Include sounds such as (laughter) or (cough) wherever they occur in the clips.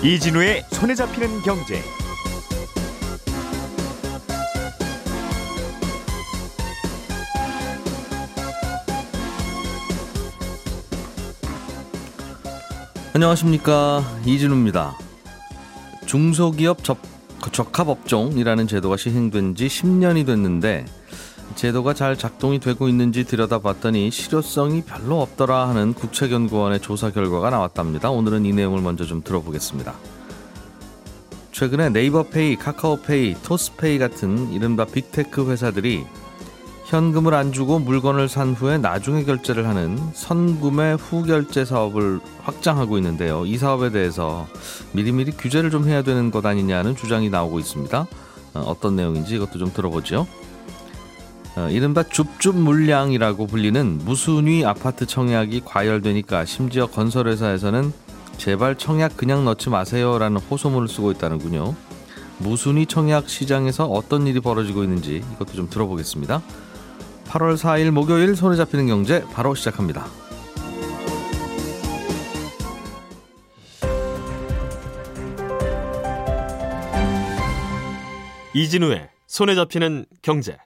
이진우의 손에 잡히는 경제. 안녕하십니까 이진우입니다. 중소기업 접, 적합업종이라는 제도가 시행된 지 10년이 됐는데 제도가 잘 작동이 되고 있는지 들여다봤더니 실효성이 별로 없더라 하는 국책연구원의 조사 결과가 나왔답니다. 오늘은 이 내용을 먼저 좀 들어보겠습니다. 최근에 네이버페이, 카카오페이, 토스페이 같은 이른바 빅테크 회사들이 현금을 안 주고 물건을 산 후에 나중에 결제를 하는 선구매 후 결제 사업을 확장하고 있는데요. 이 사업에 대해서 미리미리 규제를 좀 해야 되는 것 아니냐는 주장이 나오고 있습니다. 어, 어떤 내용인지 이것도 좀 들어보죠. 어, 이른바 줍줍 물량이라고 불리는 무순위 아파트 청약이 과열되니까 심지어 건설회사에서는 제발 청약 그냥 넣지 마세요라는 호소문을 쓰고 있다는군요. 무순위 청약 시장에서 어떤 일이 벌어지고 있는지 이것도 좀 들어보겠습니다. 8월 4일 목요일 손에 잡히는 경제 바로 시작합니다. 이진우의 손에 잡히는 경제.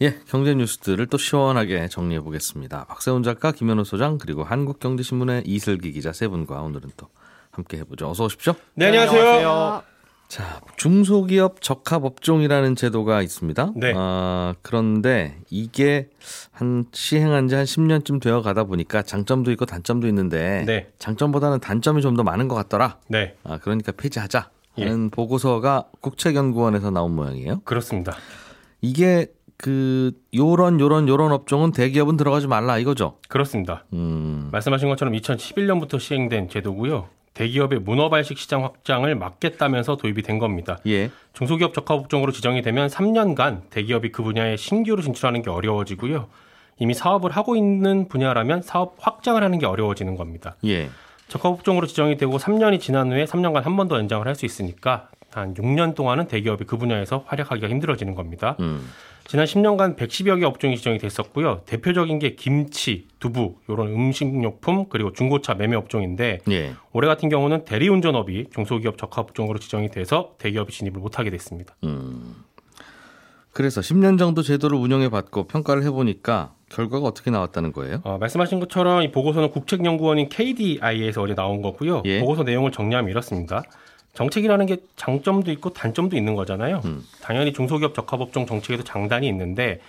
예, 경제 뉴스들을 또 시원하게 정리해 보겠습니다. 박세훈 작가, 김현우 소장, 그리고 한국경제신문의 이슬기 기자 세 분과 오늘은 또 함께 해보죠. 어서 오십시오. 네, 안녕하세요. 자, 중소기업 적합 업종이라는 제도가 있습니다. 네. 아, 그런데 이게 한 시행한 지 한 10년쯤 되어 가다 보니까 장점도 있고 단점도 있는데 네. 장점보다는 단점이 좀 더 많은 것 같더라. 네, 아, 그러니까 폐지하자. 예. 하는 보고서가 국책연구원에서 나온 모양이에요. 그렇습니다. 이게 그 요런 요런 요런 업종은 대기업은 들어가지 말라 이거죠. 그렇습니다. 음. 말씀하신 것처럼 2011년부터 시행된 제도고요. 대기업의 문어발식 시장 확장을 막겠다면서 도입이 된 겁니다. 예. 중소기업 적합업종으로 지정이 되면 3년간 대기업이 그 분야에 신규로 진출하는 게 어려워지고요. 이미 사업을 하고 있는 분야라면 사업 확장을 하는 게 어려워지는 겁니다. 예. 적합업종으로 지정이 되고 3년이 지난 후에 3년간 한 번 더 연장을 할 수 있으니까 한 6년 동안은 대기업이 그 분야에서 활약하기가 힘들어지는 겁니다. 음. 지난 10년간 110여 개 업종이 지정이 됐었고요. 대표적인 게 김치, 두부, 이런 음식료품 그리고 중고차 매매 업종인데 예. 올해 같은 경우는 대리운전업이 중소기업 적합 업종으로 지정이 돼서 대기업이 진입을 못하게 됐습니다. 음. 그래서 10년 정도 제도를 운영해 봤고 평가를 해 보니까 결과가 어떻게 나왔다는 거예요? 어, 말씀하신 것처럼 이 보고서는 국책연구원인 KDI에서 어제 나온 거고요. 예. 보고서 내용을 정리하면 이렇습니다. 정책이라는 게 장점도 있고 단점도 있는 거잖아요. 음. 당연히 중소기업 적합업종 정책에도 장단이 있는데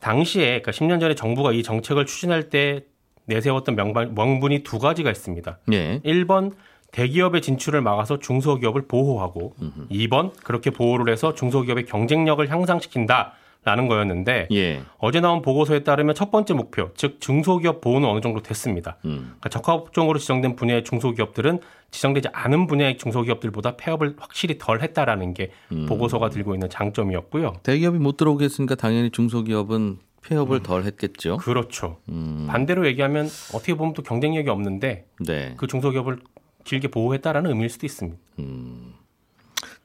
당시에 그러니까 10년 전에 정부가 이 정책을 추진할 때 내세웠던 명반, 명분이 두 가지가 있습니다. 예. 1번 대기업의 진출을 막아서 중소기업을 보호하고 2번 그렇게 보호를 해서 중소기업의 경쟁력을 향상시킨다. 라는 거였는데 예. 어제 나온 보고서에 따르면 첫 번째 목표, 즉 중소기업 보호는 어느 정도 됐습니다. 음. 그러니까 적합업종으로 지정된 분야의 중소기업들은 지정되지 않은 분야의 중소기업들보다 폐업을 확실히 덜 했다라는 게 음. 보고서가 들고 있는 장점이었고요. 대기업이 못 들어오게 했으니까 당연히 중소기업은 폐업을 덜 했겠죠. 그렇죠. 음. 반대로 얘기하면 어떻게 보면 또 경쟁력이 없는데 네. 그 중소기업을 길게 보호했다라는 의미일 수도 있습니다.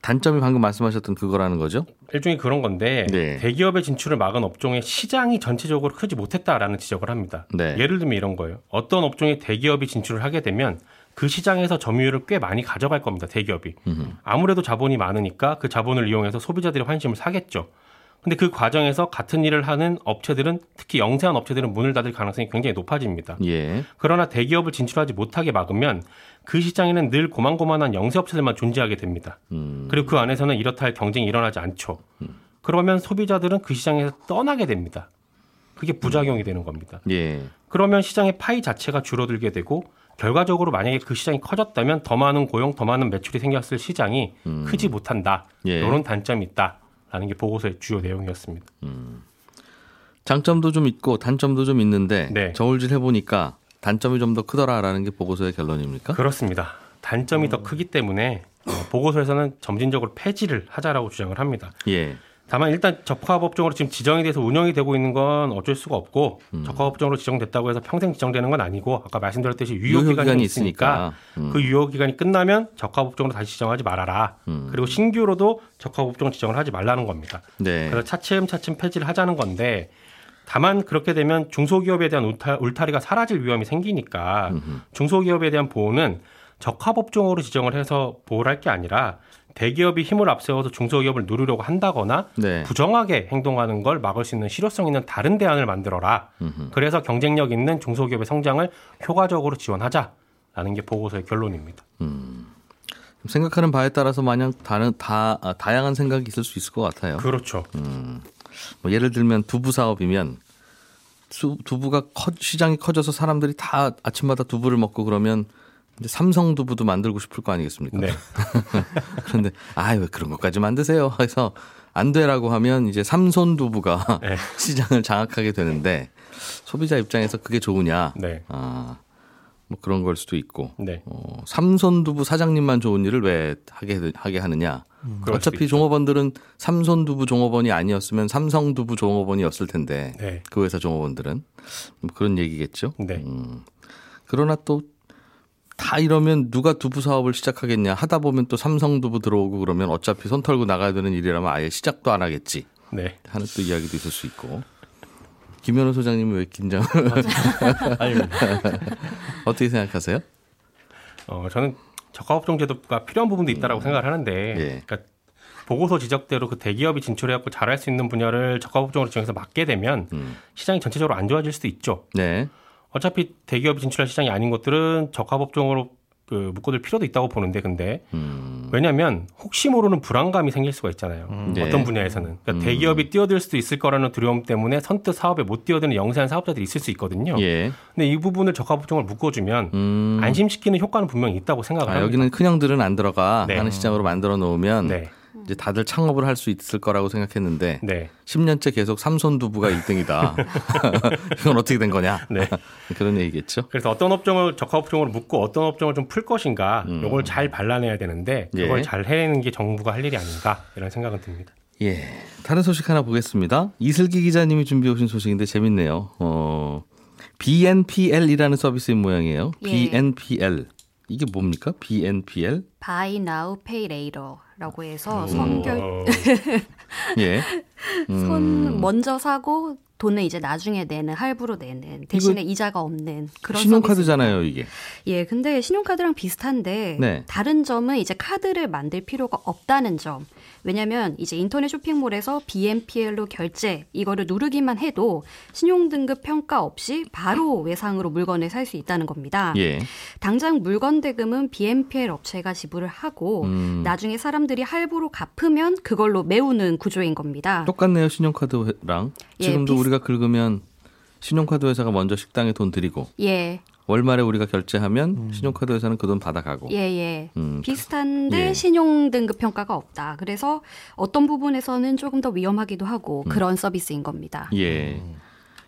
단점이 방금 말씀하셨던 그거라는 거죠? 일종의 그런 건데 네. 대기업의 진출을 막은 업종의 시장이 전체적으로 크지 못했다라는 지적을 합니다. 네. 예를 들면 이런 거예요. 어떤 업종에 대기업이 진출을 하게 되면 그 시장에서 점유율을 꽤 많이 가져갈 겁니다. 대기업이. 아무래도 자본이 많으니까 그 자본을 이용해서 소비자들의 관심을 사겠죠. 근데 그 과정에서 같은 일을 하는 업체들은 특히 영세한 업체들은 문을 닫을 가능성이 굉장히 높아집니다. 예. 그러나 대기업을 진출하지 못하게 막으면 그 시장에는 늘 고만고만한 영세 업체들만 존재하게 됩니다. 음. 그리고 그 안에서는 이렇다 할 경쟁이 일어나지 않죠. 그러면 소비자들은 그 시장에서 떠나게 됩니다. 그게 부작용이 되는 겁니다. 예. 그러면 시장의 파이 자체가 줄어들게 되고 결과적으로 만약에 그 시장이 커졌다면 더 많은 고용, 더 많은 매출이 생겼을 시장이 크지 못한다. 예. 이런 단점이 있다 라는 게 보고서의 주요 내용이었습니다. 장점도 좀 있고 단점도 좀 있는데 네. 저울질 해보니까 단점이 좀 더 크더라라는 게 보고서의 결론입니까? 그렇습니다. 단점이 더 크기 때문에 어, 보고서에서는 점진적으로 폐지를 하자라고 주장을 합니다. 예. 다만 일단 적합업종으로 지금 지정이 돼서 운영이 되고 있는 건 어쩔 수가 없고 음. 적합업종으로 지정됐다고 해서 평생 지정되는 건 아니고 아까 말씀드렸듯이 유효 기간이 있으니까 있으니까. 음. 그 유효 기간이 끝나면 적합업종으로 다시 지정하지 말아라. 음. 그리고 신규로도 적합업종 지정을 하지 말라는 겁니다. 네. 그래서 차츰 차츰 폐지를 하자는 건데 다만 그렇게 되면 중소기업에 대한 울타, 울타리가 사라질 위험이 생기니까 중소기업에 대한 보호는 적합업종으로 지정을 해서 보호를 할 게 아니라 대기업이 힘을 앞세워서 중소기업을 누르려고 한다거나 네. 부정하게 행동하는 걸 막을 수 있는 실효성 있는 다른 대안을 만들어라. 음흠. 그래서 경쟁력 있는 중소기업의 성장을 효과적으로 지원하자라는 게 보고서의 결론입니다. 생각하는 바에 따라서 마냥 다른 다 아, 다양한 생각이 있을 수 있을 것 같아요. 그렇죠. 뭐 예를 들면 두부 사업이면 수- 두부가 커, 시장이 커져서 사람들이 다 아침마다 두부를 먹고 그러면 이제 삼성 두부도 만들고 싶을 거 아니겠습니까? 네. (laughs) 그런데 아 왜 그런 것까지 만드세요? 해서 안 되라고 하면 이제 삼손 두부가 (laughs) 네. (laughs) 시장을 장악하게 되는데 소비자 입장에서 그게 좋으냐? 네. 아, 뭐 그런 걸 수도 있고. 네. 어, 삼손 두부 사장님만 좋은 일을 왜 하게 하게 하느냐? 수도 어차피. 종업원들은 삼손 두부 종업원이 아니었으면 삼성 두부 종업원이었을 텐데 네. 그 회사 종업원들은 뭐 그런 얘기겠죠. 네. 음, 그러나 또 다 이러면 누가 두부 사업을 시작하겠냐 하다 보면 또 삼성 두부 들어오고 그러면 어차피 손 털고 나가야 되는 일이라면 아예 시작도 안 하겠지 네. 하는 또 이야기도 있을 수 있고 김현우 소장님은 왜 긴장을 (laughs) (laughs) 아닙니다. 어떻게 생각하세요? 어, 저는 적합업종 제도가 필요한 부분도 있다라고 생각을 하는데, 예. 그러니까 보고서 지적대로 그 대기업이 진출해갖고 잘할 수 있는 분야를 적합업종으로 지정해서 맡게 되면 음. 시장이 전체적으로 안 좋아질 수도 있죠. 네. 어차피 대기업이 진출할 시장이 아닌 것들은 적합 업종으로 그 묶어둘 필요도 있다고 보는데, 근데 음, 왜냐하면 혹시 모르는 불안감이 생길 수가 있잖아요. 네. 어떤 분야에서는 그러니까 음. 대기업이 뛰어들 수도 있을 거라는 두려움 때문에 선뜻 사업에 못 뛰어드는 영세한 사업자들이 있을 수 있거든요. 예. 근데 이 부분을 적합업종을 묶어주면 음. 안심시키는 효과는 분명히 있다고 생각을 아, 합니다. 여기는 큰형들은 안 들어가 네. 하는 시장으로 만들어 놓으면 네, 이제 다들 창업을 할 수 있을 거라고 생각했는데 네, 10년째 계속 삼손 두부가 1등이다. (laughs) (laughs) 이건 어떻게 된 거냐? 네. (laughs) 그런 얘기겠죠. 그래서 어떤 업종을 적합 업종으로 묶고 어떤 업종을 좀 풀 것인가, 요걸 잘 발라내야 되는데 음. 예. 그걸 잘 해내는 게 정부가 할 일이 아닌가 이런 생각은 듭니다. 예. 다른 소식 하나 보겠습니다. 이슬기 기자님이 준비해 오신 소식인데 재밌네요. 어, BNPL이라는 서비스인 모양이에요. 예. BNPL. 이게 뭡니까? BNPL? Buy Now Pay Later라고 해서 음. 선결 어, (laughs) 예. 선 먼저 사고 돈을 이제 나중에 내는 할부로 내는 대신에 이자가 없는 그런 신용카드잖아요, 이게. 예, 근데 신용카드랑 비슷한데 네. 다른 점은 이제 카드를 만들 필요가 없다는 점. 왜냐면 이제 인터넷 쇼핑몰에서 BNPL로 결제 이거를 누르기만 해도 신용등급 평가 없이 바로 외상으로 물건을 살 수 있다는 겁니다. 예. 당장 물건 대금은 BNPL 업체가 지불을 하고 음. 나중에 사람들이 할부로 갚으면 그걸로 메우는 구조인 겁니다. 똑같네요, 신용카드랑. 예, 지금도 비슷- 우리가 긁으면 신용카드 회사가 먼저 식당에 돈 드리고 예, 월말에 우리가 결제하면 신용카드 회사는 그 돈 받아가고. 예, 예. 음, 비슷한데 예. 신용 등급 평가가 없다. 그래서 어떤 부분에서는 조금 더 위험하기도 하고 음. 그런 서비스인 겁니다. 예.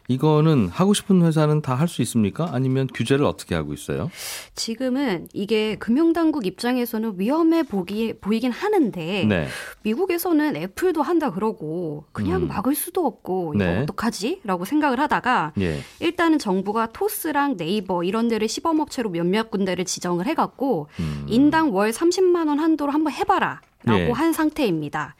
이거는 하고 싶은 회사는 다 할 수 있습니까? 아니면 규제를 어떻게 하고 있어요? 지금은 이게 금융당국 입장에서는 위험해 보기, 보이긴 하는데 네. 미국에서는 애플도 한다 그러고 그냥 음. 막을 수도 없고 이거 네. 어떡하지? 라고 생각을 하다가 예. 일단은 정부가 토스랑 네이버 이런 데를 시범업체로 몇몇 군데를 지정을 해갖고 음. 인당 월 30만 원 한도로 한번 해봐라 라고 예. 한 상태입니다.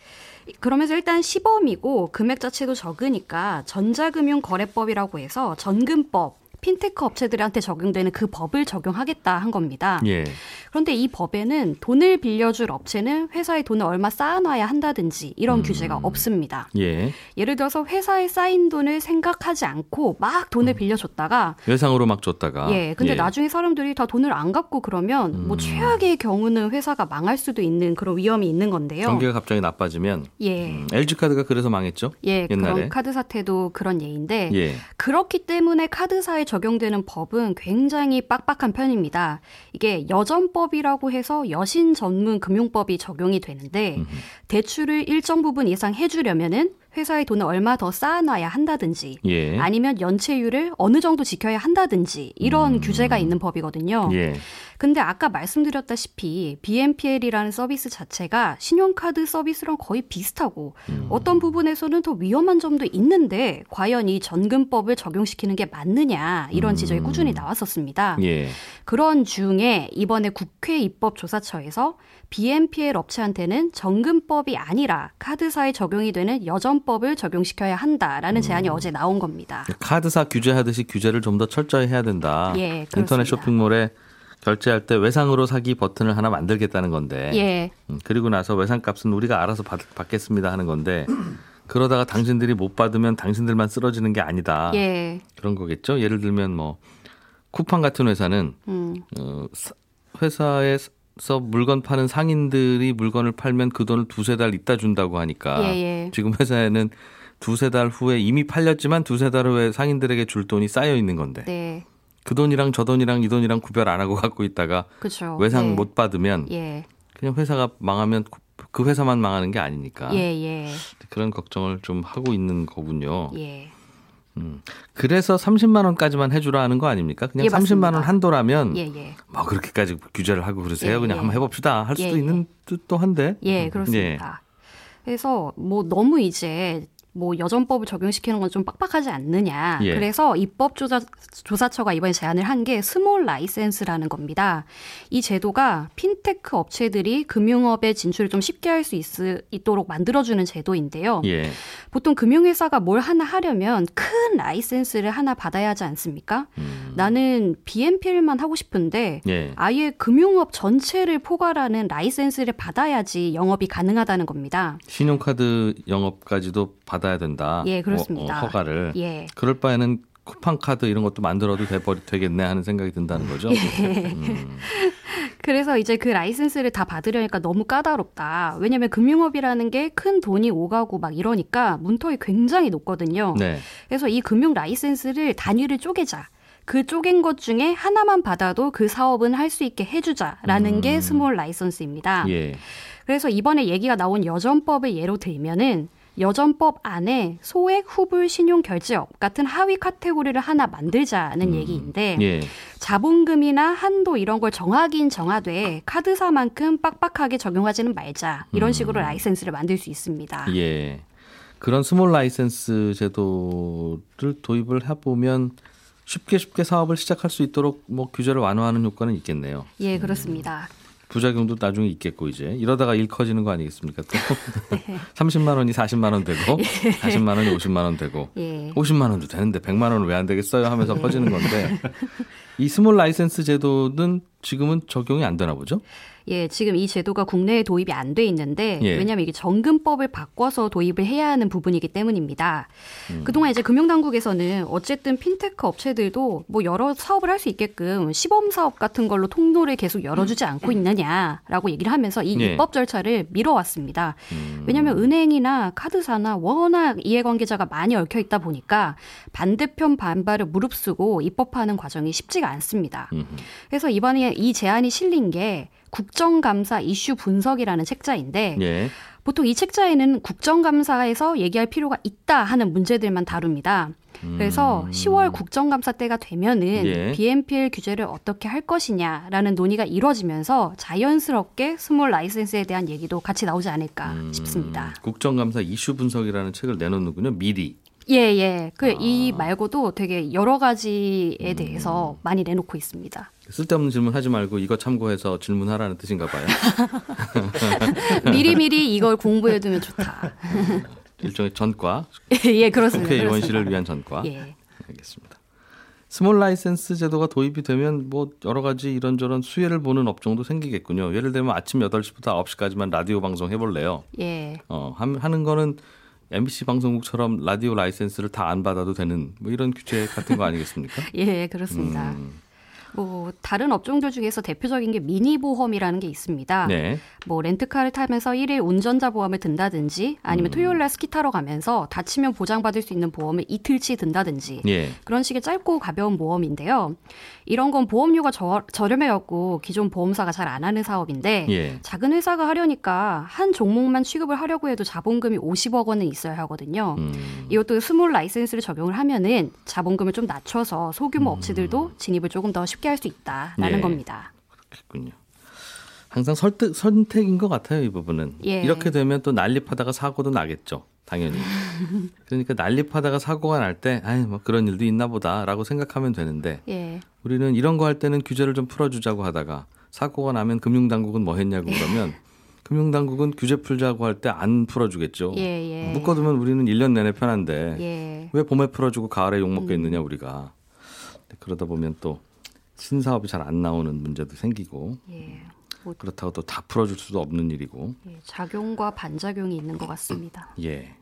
그러면서 일단 시범이고 금액 자체도 적으니까 전자금융거래법이라고 해서 전금법 핀테크 업체들한테 적용되는 그 법을 적용하겠다 한 겁니다. 예. 그런데 이 법에는 돈을 빌려줄 업체는 회사에 돈을 얼마 쌓아놔야 한다든지 이런 음. 규제가 없습니다. 예. 예를 들어서 회사에 쌓인 돈을 생각하지 않고 막 돈을 빌려줬다가 외상으로 막 줬다가. 예, 근데 나중에 사람들이 다 돈을 안 갚고 그러면 뭐 음. 최악의 경우는 회사가 망할 수도 있는 그런 위험이 있는 건데요. 경기가 갑자기 나빠지면 예, 음, LG 카드가 그래서 망했죠. 예, 옛날에. 그런 카드 사태도 그런 예인데 예. 그렇기 때문에 카드사에 적용되는 법은 굉장히 빡빡한 편입니다. 이게 여전법이라고 해서 여신 전문 금융법이 적용이 되는데. 대출을 일정 부분 이상 해주려면은 회사에 돈을 얼마 더 쌓아놔야 한다든지 예. 아니면 연체율을 어느 정도 지켜야 한다든지 이런 음. 규제가 있는 법이거든요. 예. 근데 아까 말씀드렸다시피 BNPL이라는 서비스 자체가 신용카드 서비스랑 거의 비슷하고 음. 어떤 부분에서는 더 위험한 점도 있는데 과연 이 전금법을 적용시키는 게 맞느냐 이런 지적이 음. 꾸준히 나왔었습니다. 예. 그런 중에 이번에 국회 입법조사처에서 BNPL 업체한테는 전금법이 아니라 카드사에 적용이 되는 여전법을 적용시켜야 한다라는 제안이 어제 나온 겁니다. 카드사 규제하듯이 규제를 좀 더 철저히 해야 된다. 예, 인터넷 그렇습니다. 쇼핑몰에 결제할 때 외상으로 사기 버튼을 하나 만들겠다는 건데 예. 음, 그리고 나서 외상값은 우리가 알아서 받, 받겠습니다 하는 건데 그러다가 당신들이 못 받으면 당신들만 쓰러지는 게 아니다 예. 그런 거겠죠. 예를 들면 뭐 쿠팡 같은 회사는 음. 어, 사- 회사에 서 물건 파는 상인들이 물건을 팔면 그 돈을 두세 달 있다 준다고 하니까 예, 예. 지금 회사에는 두세 달 후에 이미 팔렸지만 두세 달 후에 상인들에게 줄 돈이 쌓여 있는 건데 네. 그 돈이랑 저 돈이랑 이 돈이랑 구별 안 하고 갖고 있다가 그렇죠. 외상 예. 못 받으면 예. 그냥 회사가 망하면 그 회사만 망하는 게 아니니까 예, 예. 그런 걱정을 좀 하고 있는 거군요. 예. 그래서 30만 원까지만 해주라 하는 거 아닙니까? 그냥 예, 30만 맞습니다. 원 한도라면 예, 예. 뭐 그렇게까지 규제를 하고 그러세요? 예, 그냥 예. 한번 해봅시다 할 수도 예, 예. 있는 뜻도 한데. 예, 그렇습니다. 그래서 뭐 너무 이제 뭐 여전법을 적용시키는 건 좀 빡빡하지 않느냐. 예. 그래서 입법조사 조사처가 이번에 제안을 한 게 small 라이센스라는 겁니다. 이 제도가 핀테크 업체들이 금융업에 진출을 좀 쉽게 할 수 있도록 만들어주는 제도인데요. 예. 보통 금융회사가 뭘 하나 하려면 큰 라이센스를 하나 받아야 하지 않습니까? 음. 나는 BNPL만 하고 싶은데 예. 아예 금융업 전체를 포괄하는 라이센스를 받아야지 영업이 가능하다는 겁니다. 신용카드 영업까지도 받아야 된다. 예, 그렇습니다. 어, 어, 허가를. 예. 그럴 바에는 쿠팡 카드 이런 것도 만들어도 돼 되겠네 하는 생각이 든다는 거죠. 음. (laughs) (laughs) 그래서 이제 그 라이센스를 다 받으려니까 너무 까다롭다. 왜냐하면 금융업이라는 게 큰 돈이 오가고 막 이러니까 문턱이 굉장히 높거든요. 네. 그래서 이 금융 라이센스를 단위를 쪼개자. 그 쪼갠 것 중에 하나만 받아도 그 사업은 할 수 있게 해주자라는 게 small 라이선스입니다. 음. 예. 그래서 이번에 얘기가 나온 여전법을 예로 들면은 여전법 안에 소액 후불 신용 결제업 같은 하위 카테고리를 하나 만들자는 얘기인데 예. 자본금이나 한도 이런 걸 정하긴 정하되 카드사만큼 빡빡하게 적용하지는 말자 이런 식으로 라이센스를 만들 수 있습니다. 예. 그런 small 라이센스 제도를 도입을 해보면 쉽게 쉽게 사업을 시작할 수 있도록 뭐 규제를 완화하는 효과는 있겠네요. 예, 그렇습니다. 부작용도 나중에 있겠고 이제 이러다가 일 커지는 거 아니겠습니까? 또 (laughs) (laughs) 30만 원이 40만 원 되고 (laughs) 40만 원이 50만 원 되고 예. 50만 원도 되는데 100만 원은 왜 안 되겠어요 하면서 커지는 건데 이 small 라이센스 제도는 지금은 적용이 안 되나 보죠? 예, 지금 이 제도가 국내에 도입이 안 돼 있는데 예. 왜냐하면 이게 전금법을 바꿔서 도입을 해야 하는 부분이기 때문입니다. 음. 그동안 이제 금융당국에서는 어쨌든 핀테크 업체들도 뭐 여러 사업을 할 수 있게끔 시범 사업 같은 걸로 통로를 계속 열어주지 않고 있느냐라고 얘기를 하면서 이 예. 입법 절차를 미뤄왔습니다. 음. 왜냐하면 은행이나 카드사나 워낙 이해관계자가 많이 얽혀 있다 보니까 반대편 반발을 무릅쓰고 입법하는 과정이 쉽지가 않습니다. 음. 그래서 이번에 이 제안이 실린 게 국정감사 이슈 분석이라는 책자인데 예. 보통 이 책자에는 국정감사에서 얘기할 필요가 있다 하는 문제들만 다룹니다. 그래서 10월 국정감사 때가 되면은 음. 예. BNPL 규제를 어떻게 할 것이냐라는 논의가 이루어지면서 자연스럽게 small 라이센스에 대한 얘기도 같이 나오지 않을까 음. 싶습니다. 국정감사 이슈 분석이라는 책을 내놓는군요. 미리. 예, 예. 그이 아. 말고도 되게 여러 가지에 음. 대해서 많이 내놓고 있습니다. 쓸데없는 질문 하지 말고 이거 참고해서 질문하라는 뜻인가 봐요. (laughs) 미리미리 이걸 공부해두면 좋다. (laughs) 일종의 전과, 예, 그렇습니다. 국회 의원실을 그렇습니다. 위한 전과. 예. 알겠습니다. small 라이센스 제도가 도입이 되면 뭐 여러 가지 이런저런 수혜를 보는 업종도 생기겠군요. 예를 들면 아침 8시부터 9시까지만 라디오 방송 해볼래요. 예. 어, 함- 하는 거는 MBC 방송국처럼 라디오 라이센스를 다 안 받아도 되는 뭐 이런 규제 같은 거 아니겠습니까? (laughs) 예, 그렇습니다. 음, 뭐 다른 업종들 중에서 대표적인 게 미니 보험이라는 게 있습니다. 네. 뭐 렌트카를 타면서 일일 운전자 보험을 든다든지 아니면 토요일 날 스키 타러 가면서 다치면 보장받을 수 있는 보험을 이틀치 든다든지 예. 그런 식의 짧고 가벼운 보험인데요. 이런 건 보험료가 저, 저렴해갖고 기존 보험사가 잘 안 하는 사업인데 예. 작은 회사가 하려니까 한 종목만 취급을 하려고 해도 자본금이 50억 원은 있어야 하거든요. 음, 이것도 small 라이센스를 적용을 하면은 자본금을 좀 낮춰서 소규모 업체들도 진입을 조금 더 쉽게 할 수 있다라는 예. 겁니다. 그렇군요. 항상 설득, 선택인 것 같아요, 이 부분은. 예. 이렇게 되면 또 난립하다가 사고도 나겠죠. 당연히. (laughs) 그러니까 난립하다가 사고가 날 때, 아이, 뭐 그런 일도 있나 보다라고 생각하면 되는데, 예. 우리는 이런 거 할 때는 규제를 좀 풀어주자고 하다가, 사고가 나면 금융당국은 뭐 했냐고 그러면, (laughs) 금융당국은 규제 풀자고 할 때 안 풀어주겠죠. 예, 예. 묶어두면 우리는 1년 내내 편한데, 예. 왜 봄에 풀어주고 가을에 욕먹겠느냐, 우리가. 그러다 보면 또, 신사업이 잘 안 나오는 문제도 생기고 예. 뭐, 그렇다고 또 다 풀어줄 수도 없는 일이고 예, 작용과 반작용이 있는 것 같습니다. (clears throat) 예.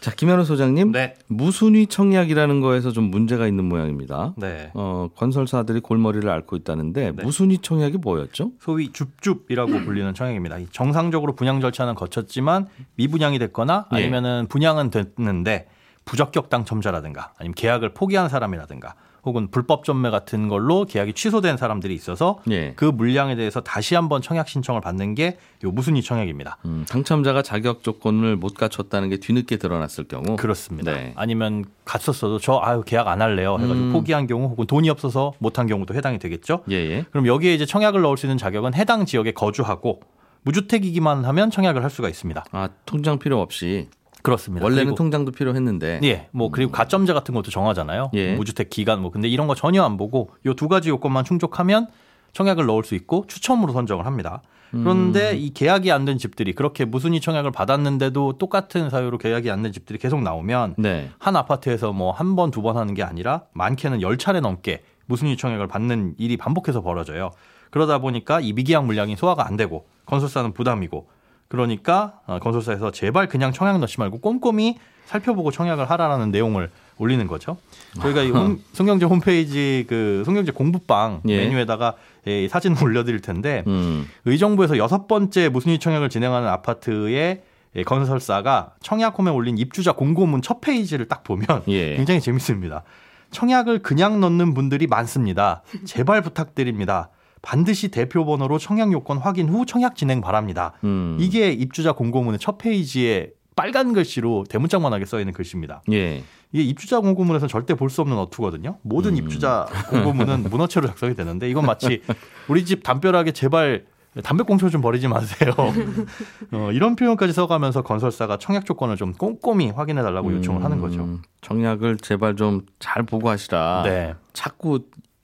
자 김현우 소장님 네. 무순위 청약이라는 거에서 좀 문제가 있는 모양입니다. 네. 어, 건설사들이 골머리를 앓고 있다는데 네. 무순위 청약이 뭐였죠? 소위 줍줍이라고 (clears throat) 불리는 청약입니다. 이 정상적으로 분양 절차는 거쳤지만 미분양이 됐거나 예. 아니면은 분양은 됐는데 부적격 당첨자라든가 아니면 계약을 포기한 사람이라든가 혹은 불법 전매 같은 걸로 계약이 취소된 사람들이 있어서 예. 그 물량에 대해서 다시 한번 청약 신청을 받는 게 요 무순위 청약입니다. 음, 당첨자가 자격 조건을 못 갖췄다는 게 뒤늦게 드러났을 경우 그렇습니다. 네. 아니면 갔었어도 저 아유 계약 안 할래요 해가지고 음. 포기한 경우 혹은 돈이 없어서 못한 경우도 해당이 되겠죠. 예, 예. 그럼 여기에 이제 청약을 넣을 수 있는 자격은 해당 지역에 거주하고 무주택이기만 하면 청약을 할 수가 있습니다. 아 통장 필요 없이 그렇습니다. 원래는 그리고- 통장도 필요했는데 예, 뭐 그리고 가점제 같은 것도 정하잖아요. 예. 무주택 기간 뭐 근데 이런 거 전혀 안 보고 요 두 가지 요건만 충족하면 청약을 넣을 수 있고 추첨으로 선정을 합니다. 음. 그런데 이 계약이 안 된 집들이 그렇게 무순위 청약을 받았는데도 똑같은 사유로 계약이 안 된 집들이 계속 나오면 네. 한 아파트에서 뭐 한 번 두 번 하는 게 아니라 많게는 열 차례 넘게 무순위 청약을 받는 일이 반복해서 벌어져요. 그러다 보니까 이 미계약 물량이 소화가 안 되고 건설사는 부담이고 그러니까 어, 건설사에서 제발 그냥 청약 넣지 말고 꼼꼼히 살펴보고 청약을 하라라는 내용을 올리는 거죠. 저희가 이 홈- 송경제 홈페이지 그 송경제 공부방 예. 메뉴에다가 이 사진을 (laughs) 올려드릴 텐데 음. 의정부에서 여섯 번째 무순위 청약을 진행하는 아파트의 예, 건설사가 청약홈에 올린 입주자 공고문 첫 페이지를 딱 보면 예. 굉장히 재밌습니다. 청약을 그냥 넣는 분들이 많습니다. 제발 부탁드립니다. 반드시 대표 번호로 청약 요건 확인 후 청약 진행 바랍니다. 음. 이게 입주자 공고문의 첫 페이지에 빨간 글씨로 대문짝만하게 써 있는 글씨입니다. 예. 이게 입주자 공고문에서는 절대 볼 수 없는 어투거든요. 모든 음. 입주자 공고문은 문어체로 (laughs) 작성이 되는데 이건 마치 우리 집 담벼락에 제발 담배꽁초 좀 버리지 마세요. (laughs) 어, 이런 표현까지 써가면서 건설사가 청약 조건을 좀 꼼꼼히 확인해 달라고 요청을 하는 거죠. 음, 청약을 제발 좀 잘 보고 하시라. 네, 자꾸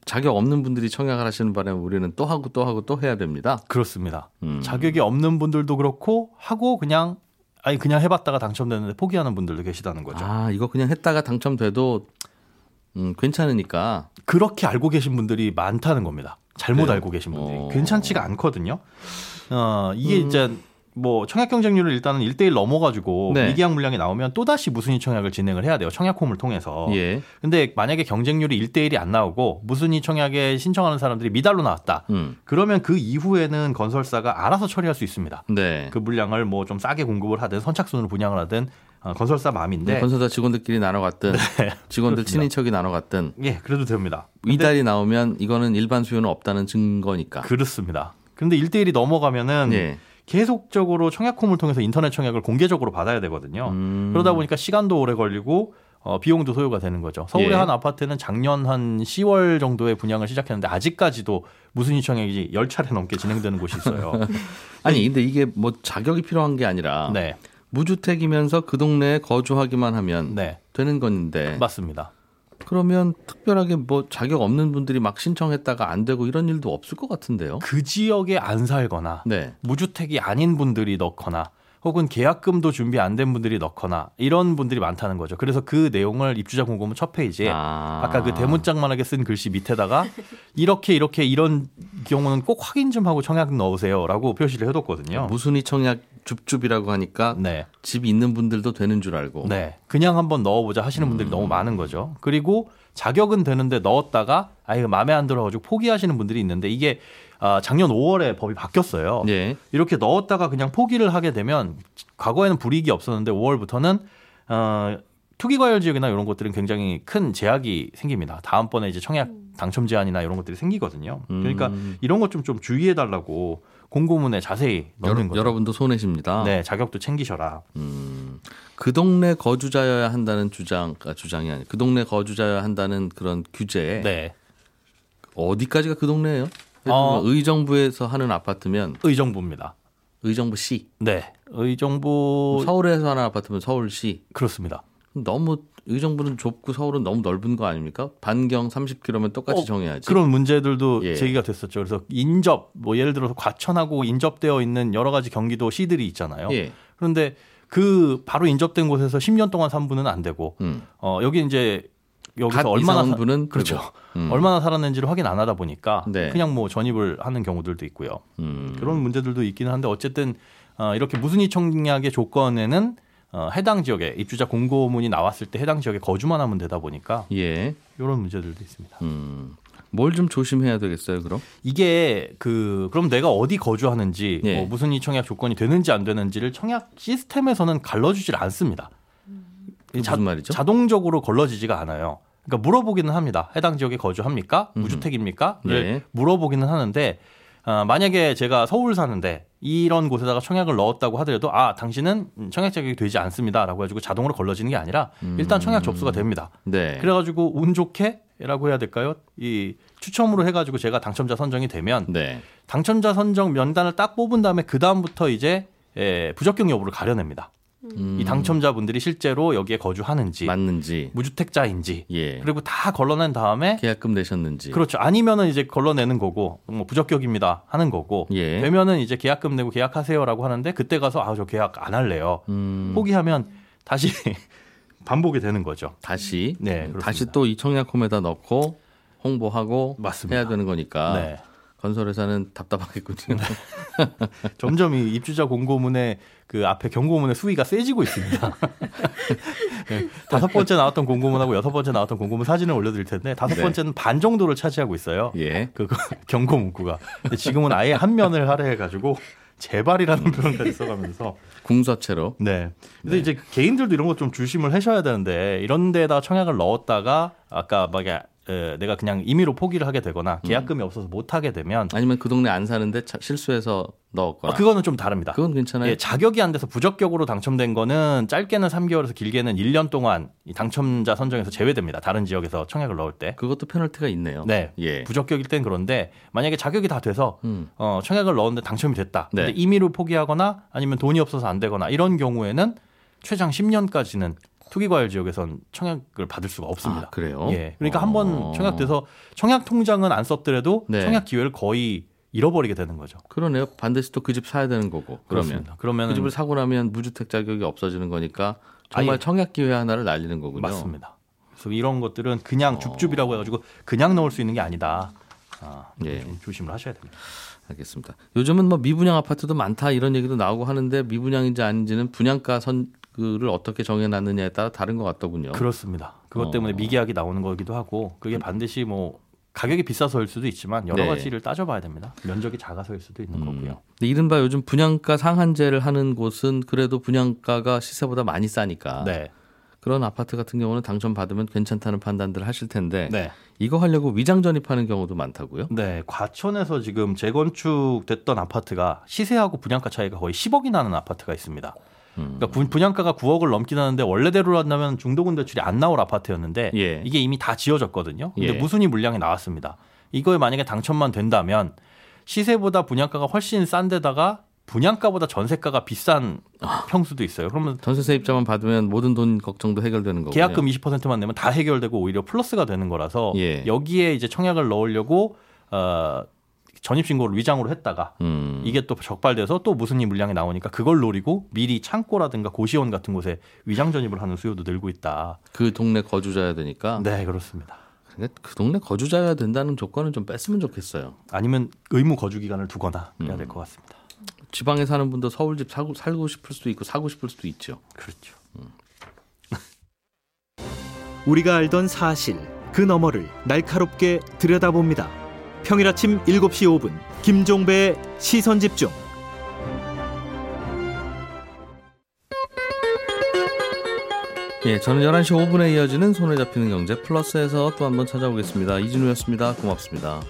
자격 없는 분들이 청약을 하시는 바람에 우리는 또 하고 또 하고 또 해야 됩니다. 그렇습니다. 음. 자격이 없는 분들도 그렇고 하고 그냥 아니 그냥 해봤다가 당첨됐는데 포기하는 분들도 계시다는 거죠. 아 이거 그냥 했다가 당첨돼도 음, 괜찮으니까. 그렇게 알고 계신 분들이 많다는 겁니다. 잘못 그래요? 알고 계신 분들이 어. 괜찮지가 않거든요. 어, 이게 음. 이제 뭐 청약 경쟁률을 일단은 1대1 넘어가지고 네. 미계약 물량이 나오면 또다시 무순위 청약을 진행을 해야 돼요. 청약홈을 통해서. 예. 근데 만약에 경쟁률이 1대1이 안 나오고 무순위 청약에 신청하는 사람들이 미달로 나왔다. 음. 그러면 그 이후에는 건설사가 알아서 처리할 수 있습니다. 네. 그 물량을 뭐 좀 싸게 공급을 하든 선착순으로 분양을 하든 어, 건설사 마음인데 네. 건설사 직원들끼리 나눠 갔든 (laughs) 직원들 그렇습니다. 친인척이 나눠 갔든 예, 그래도 됩니다. 이달이 나오면 이거는 일반 수요는 없다는 증거니까. 그렇습니다. 근데 1대1이 넘어가면은 예. 계속적으로 청약홈을 통해서 인터넷 청약을 공개적으로 받아야 되거든요. 음. 그러다 보니까 시간도 오래 걸리고 어, 비용도 소요가 되는 거죠. 서울의 예. 한 아파트는 작년 한 10월 정도에 분양을 시작했는데 아직까지도 무순위 청약이 10차례 넘게 진행되는 곳이 있어요. (laughs) 아니 근데 이게 뭐 자격이 필요한 게 아니라 네. 무주택이면서 그 동네에 거주하기만 하면 네. 되는 건데 맞습니다. 그러면 특별하게 뭐 자격 없는 분들이 막 신청했다가 안 되고 이런 일도 없을 것 같은데요. 그 지역에 안 살거나 네. 무주택이 아닌 분들이 넣거나 혹은 계약금도 준비 안 된 분들이 넣거나 이런 분들이 많다는 거죠. 그래서 그 내용을 입주자 공고문 첫 페이지에 아. 아까 그 대문짝만하게 쓴 글씨 밑에다가 이렇게 이렇게 이런 경우는 꼭 확인 좀 하고 청약 넣으세요라고 표시를 해뒀거든요. 무순위 청약 줍줍이라고 하니까 네, 집이 있는 분들도 되는 줄 알고. 네, 그냥 한번 넣어보자 하시는 분들이 너무 많은 거죠. 그리고 자격은 되는데 넣었다가 아예 마음에 안 들어가지고 포기하시는 분들이 있는데 이게 아, 작년 5월에 법이 바뀌었어요. 예. 이렇게 넣었다가 그냥 포기를 하게 되면 과거에는 불이익이 없었는데 5월부터는 어, 투기과열 지역이나 이런 것들은 굉장히 큰 제약이 생깁니다. 다음번에 이제 청약 당첨 제한이나 이런 것들이 생기거든요. 그러니까 음. 이런 것 좀좀 주의해 달라고 공고문에 자세히 넣는 여러, 거죠. 여러분도 손해십니다. 네, 자격도 챙기셔라. 음, 그 동네 거주자여야 한다는 주장, 아, 주장이 아니, 그 동네 거주자여야 한다는 그런 규제에 네. 어디까지가 그 동네예요? 어. 의정부에서 하는 아파트면 의정부입니다. 의정부 시, 네. 의정부 서울에서 하는 아파트면 서울시. 그렇습니다. 너무 의정부는 좁고 서울은 너무 넓은 거 아닙니까? 반경 30km면 똑같이 어, 정해야지. 그런 문제들도 예. 제기가 됐었죠. 그래서 인접 뭐 예를 들어서 과천하고 인접되어 있는 여러 가지 경기도 시들이 있잖아요. 예. 그런데 그 바로 인접된 곳에서 10년 동안 산 분은 안 되고 음. 어 여기 이제 여기서 갓 얼마나 분은 그렇죠. 음. 얼마나 살았는지를 확인 안 하다 보니까 네. 그냥 뭐 전입을 하는 경우들도 있고요. 음. 그런 문제들도 있기는 한데 어쨌든 어, 이렇게 무순위 청약의 조건에는 어, 해당 지역에 입주자 공고문이 나왔을 때 해당 지역에 거주만 하면 되다 보니까 예. 이런 문제들도 있습니다. 음. 뭘좀 조심해야 되겠어요, 그럼? 이게 그 그럼 내가 어디 거주하는지 예. 뭐 무슨 이 청약 조건이 되는지 안 되는지를 청약 시스템에서는 갈라주질 않습니다. 무슨 말이죠? 자동적으로 걸러지지가 않아요. 그러니까 물어보기는 합니다. 해당 지역에 거주합니까? 무주택입니까? 를 예. 물어보기는 하는데 어, 만약에 제가 서울 사는데 이런 곳에다가 청약을 넣었다고 하더라도 아 당신은 청약 자격이 되지 않습니다라고 해가지고 자동으로 걸러지는 게 아니라 일단 청약 접수가 됩니다. 네. 그래가지고 운 좋게라고 해야 될까요? 이 추첨으로 해가지고 제가 당첨자 선정이 되면 네. 당첨자 선정 명단을 딱 뽑은 다음에 그 다음부터 이제 에, 부적격 여부를 가려냅니다. 음. 이 당첨자분들이 실제로 여기에 거주하는지 맞는지. 무주택자인지 예. 그리고 다 걸러낸 다음에 계약금 내셨는지. 그렇죠 아니면은 이제 걸러내는 거고 뭐 부적격입니다 하는 거고 예. 되면은 이제 계약금 내고 계약하세요라고 하는데 그때 가서 아 저 계약 안 할래요 음. 포기하면 다시 (laughs) 반복이 되는 거죠. 다시 네, 그렇습니다. 다시 또 이 청약홈에다 넣고 홍보하고 맞습니다. 해야 되는 거니까 네. 건설회사는 답답하겠군요. (laughs) 점점 이 입주자 공고문의 그 앞에 경고문의 수위가 세지고 있습니다. (laughs) 네, 다섯 번째 나왔던 공고문하고 여섯 번째 나왔던 공고문 사진을 올려드릴 텐데 다섯 네. 번째는 반 정도를 차지하고 있어요. 예. 그 (laughs) 경고 문구가. 근데 지금은 아예 한 면을 할애해가지고 제발이라는 표현까지 써가면서 궁서체로. 네. 근데 이제 개인들도 이런 거좀 조심을 하셔야 되는데 이런 데다 청약을 넣었다가 아까 막 에, 내가 그냥 임의로 포기를 하게 되거나 계약금이 없어서 못 하게 되면 아니면 그 동네 안 사는데 차- 실수해서 넣었거나. 어, 그거는 좀 다릅니다. 그건 괜찮아요. 예, 자격이 안 돼서 부적격으로 당첨된 거는 짧게는 3개월에서 길게는 1년 동안 이 당첨자 선정에서 제외됩니다. 다른 지역에서 청약을 넣을 때. 그것도 페널티가 있네요. 네. 예. 부적격일 땐 그런데 만약에 자격이 다 돼서 음. 어, 청약을 넣었는데 당첨이 됐다. 네. 근데 임의로 포기하거나 아니면 돈이 없어서 안 되거나 이런 경우에는 최장 10년까지는 투기과열 지역에선 청약을 받을 수가 없습니다. 아, 그래요? 예. 그러니까 어. 한번 청약돼서 청약 통장은 안 썼더라도 네. 청약 기회를 거의 잃어버리게 되는 거죠. 그러네요. 반드시 또 그 집 사야 되는 거고. 그러면. 그러면 그 집을 사고 나면 무주택 자격이 없어지는 거니까 정말 아예. 청약 기회 하나를 날리는 거군요. 맞습니다. 그래서 이런 것들은 그냥 어. 줍줍이라고 해가지고 그냥 넣을 수 있는 게 아니다. 아, 예. 좀 조심을 하셔야 됩니다. 알겠습니다. 요즘은 뭐 미분양 아파트도 많다 이런 얘기도 나오고 하는데 미분양인지 아닌지는 분양가 선 를 어떻게 정해놨느냐에 따라 다른 것 같더군요. 그렇습니다. 그것 어. 때문에 미계약이 나오는 거기도 하고 그게 반드시 뭐 가격이 비싸서일 수도 있지만 여러 네. 가지를 따져봐야 됩니다. 면적이 작아서일 수도 있는 음. 거고요. 근데 이른바 요즘 분양가 상한제를 하는 곳은 그래도 분양가가 시세보다 많이 싸니까 네, 그런 아파트 같은 경우는 당첨 받으면 괜찮다는 판단들을 하실 텐데 네, 이거 하려고 위장 전입하는 경우도 많다고요? 네. 과천에서 지금 재건축됐던 아파트가 시세하고 분양가 차이가 거의 10억이 나는 아파트가 있습니다. 음. 그러니까 분- 분양가가 9억을 넘긴 하는데 원래대로 한다면 중도금 대출이 안 나올 아파트였는데 예. 이게 이미 다 지어졌거든요. 근데 예. 무순위 물량이 나왔습니다. 이거에 만약에 당첨만 된다면 시세보다 분양가가 훨씬 싼 데다가 분양가보다 전세가가 비싼 평수도 있어요. 그러면 전세 세 입자만 받으면 모든 돈 걱정도 해결되는 거고요. 계약금 20%만 내면 다 해결되고 오히려 플러스가 되는 거라서 예. 여기에 이제 청약을 넣으려고 어 전입 신고를 위장으로 했다가 음. 이게 또 적발돼서 또 무슨 이 물량이 나오니까 그걸 노리고 미리 창고라든가 고시원 같은 곳에 위장 전입을 하는 수요도 늘고 있다. 그 동네 거주자야 되니까 네, 그렇습니다. 근데 그 동네 거주자여야 된다는 조건은 좀 뺐으면 좋겠어요. 아니면 의무 거주 기간을 두거나 음. 해야 될것 같습니다. 지방에 사는 분도 서울집 사고, 살고 싶을 수도 있고 사고 싶을 수도 있죠. 그렇죠. 우리가 알던 사실 그 너머를 날카롭게 들여다봅니다. 평일 아침 7시 5분 김종배의 시선 집중. 예, 저는 11시 5분에 이어지는 손에 잡히는 경제 플러스에서 또 한번 찾아오겠습니다. 이진우였습니다. 고맙습니다.